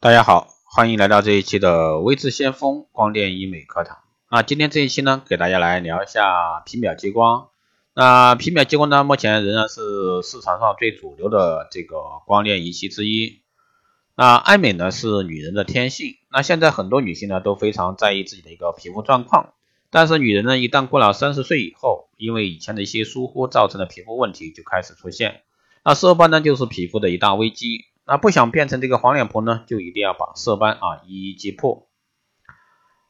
大家好，欢迎来到这一期的微智先锋光电医美课堂。那今天这一期呢，给大家来聊一下皮秒激光。那皮秒激光呢，目前仍然是市场上最主流的这个光电仪器之一。那爱美呢是女人的天性，那现在很多女性呢都非常在意自己的一个皮肤状况，但是女人呢一旦过了三十岁以后，因为以前的一些疏忽造成的皮肤问题就开始出现，那色斑呢就是皮肤的一大危机。那不想变成这个黄脸婆呢，就一定要把色斑啊一一击破。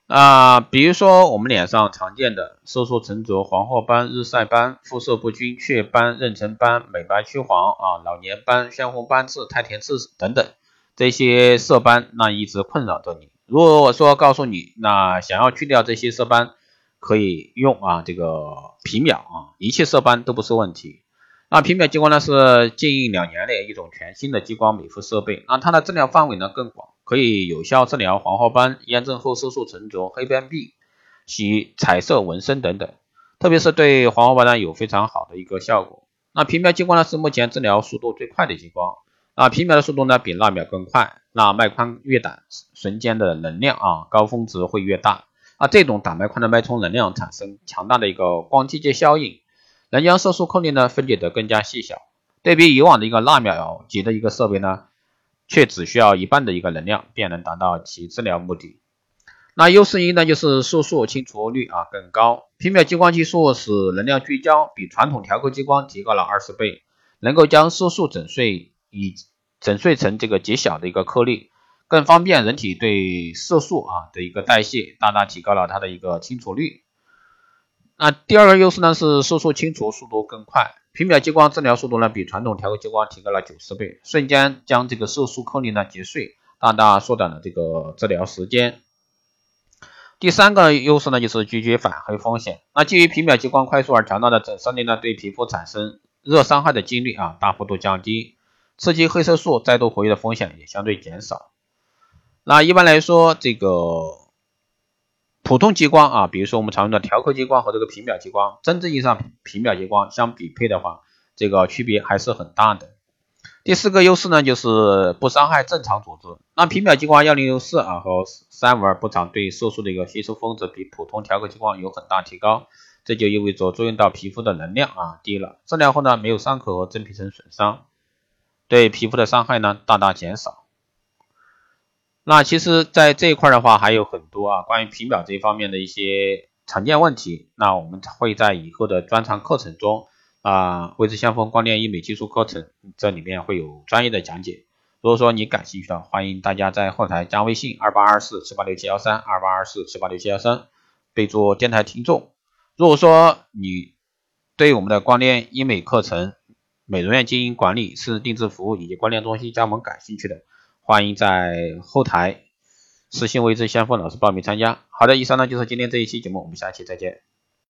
啊，比如说我们脸上常见的色素沉着、黄褐斑、日晒斑、肤色不均、雀斑、妊娠斑、美白趋黄啊、老年斑、鲜红斑痣、太田痣等等这些色斑，那一直困扰着你。如果说告诉你，那想要去掉这些色斑，可以用啊这个皮秒啊，一切色斑都不是问题。那皮秒激光呢是近两年的一种全新的激光美肤设备，那它的治疗范围呢更广，可以有效治疗黄褐斑、炎症后色素沉着、黑斑闭、洗彩色纹身等等，特别是对黄褐斑呢有非常好的一个效果。那皮秒激光呢是目前治疗速度最快的激光，啊皮秒的速度呢比蜡秒更快，那脉宽越短，瞬间的能量啊高峰值会越大，啊这种打脉宽的脉冲能量产生强大的一个光机械效应。能将色素颗粒呢分解得更加细小，对比以往的一个纳秒级的一个设备呢，却只需要一半的一个能量便能达到其治疗目的。那优势一呢就是色素清除率啊更高，皮秒激光技术使能量聚焦比传统调刻激光提高了二十倍，能够将色素整碎以整碎成这个极小的一个颗粒，更方便人体对色素啊的一个代谢，大大提高了它的一个清除率。那第二个优势呢是色素清除速度更快，皮秒激光治疗速度呢比传统调刻激光提高了九十倍，瞬间将这个色素颗粒呢击碎，大大缩短了这个治疗时间。第三个优势呢就是拒绝反黑风险。那基于皮秒激光快速而强大的整色力呢，对皮肤产生热伤害的几率啊大幅度降低，刺激黑色素再度活跃的风险也相对减少。那一般来说这个。普通激光啊，比如说我们常用的调刻激光和这个皮秒激光，真正意义上皮秒激光相比配的话，这个区别还是很大的。第四个优势呢，就是不伤害正常组织。那皮秒激光幺零六四啊和三五二波长对色素的一个吸收峰值比普通调刻激光有很大提高，这就意味着作用到皮肤的能量啊低了，治疗后呢没有伤口和真皮层损伤，对皮肤的伤害呢大大减少。那其实，在这一块的话，还有很多啊，关于皮秒这一方面的一些常见问题。那我们会在以后的专场课程中啊，微智先锋光电医美技术课程这里面会有专业的讲解。如果说你感兴趣的，欢迎大家在后台加微信二八二四七八六七幺三二八二四七八六七幺三，备注电台听众。如果说你对我们的光电医美课程、美容院经营管理、私人定制服务以及光电中心加盟感兴趣的，欢迎在后台私信微之先锋老师报名参加。好的，以上呢就是今天这一期节目，我们下期再见。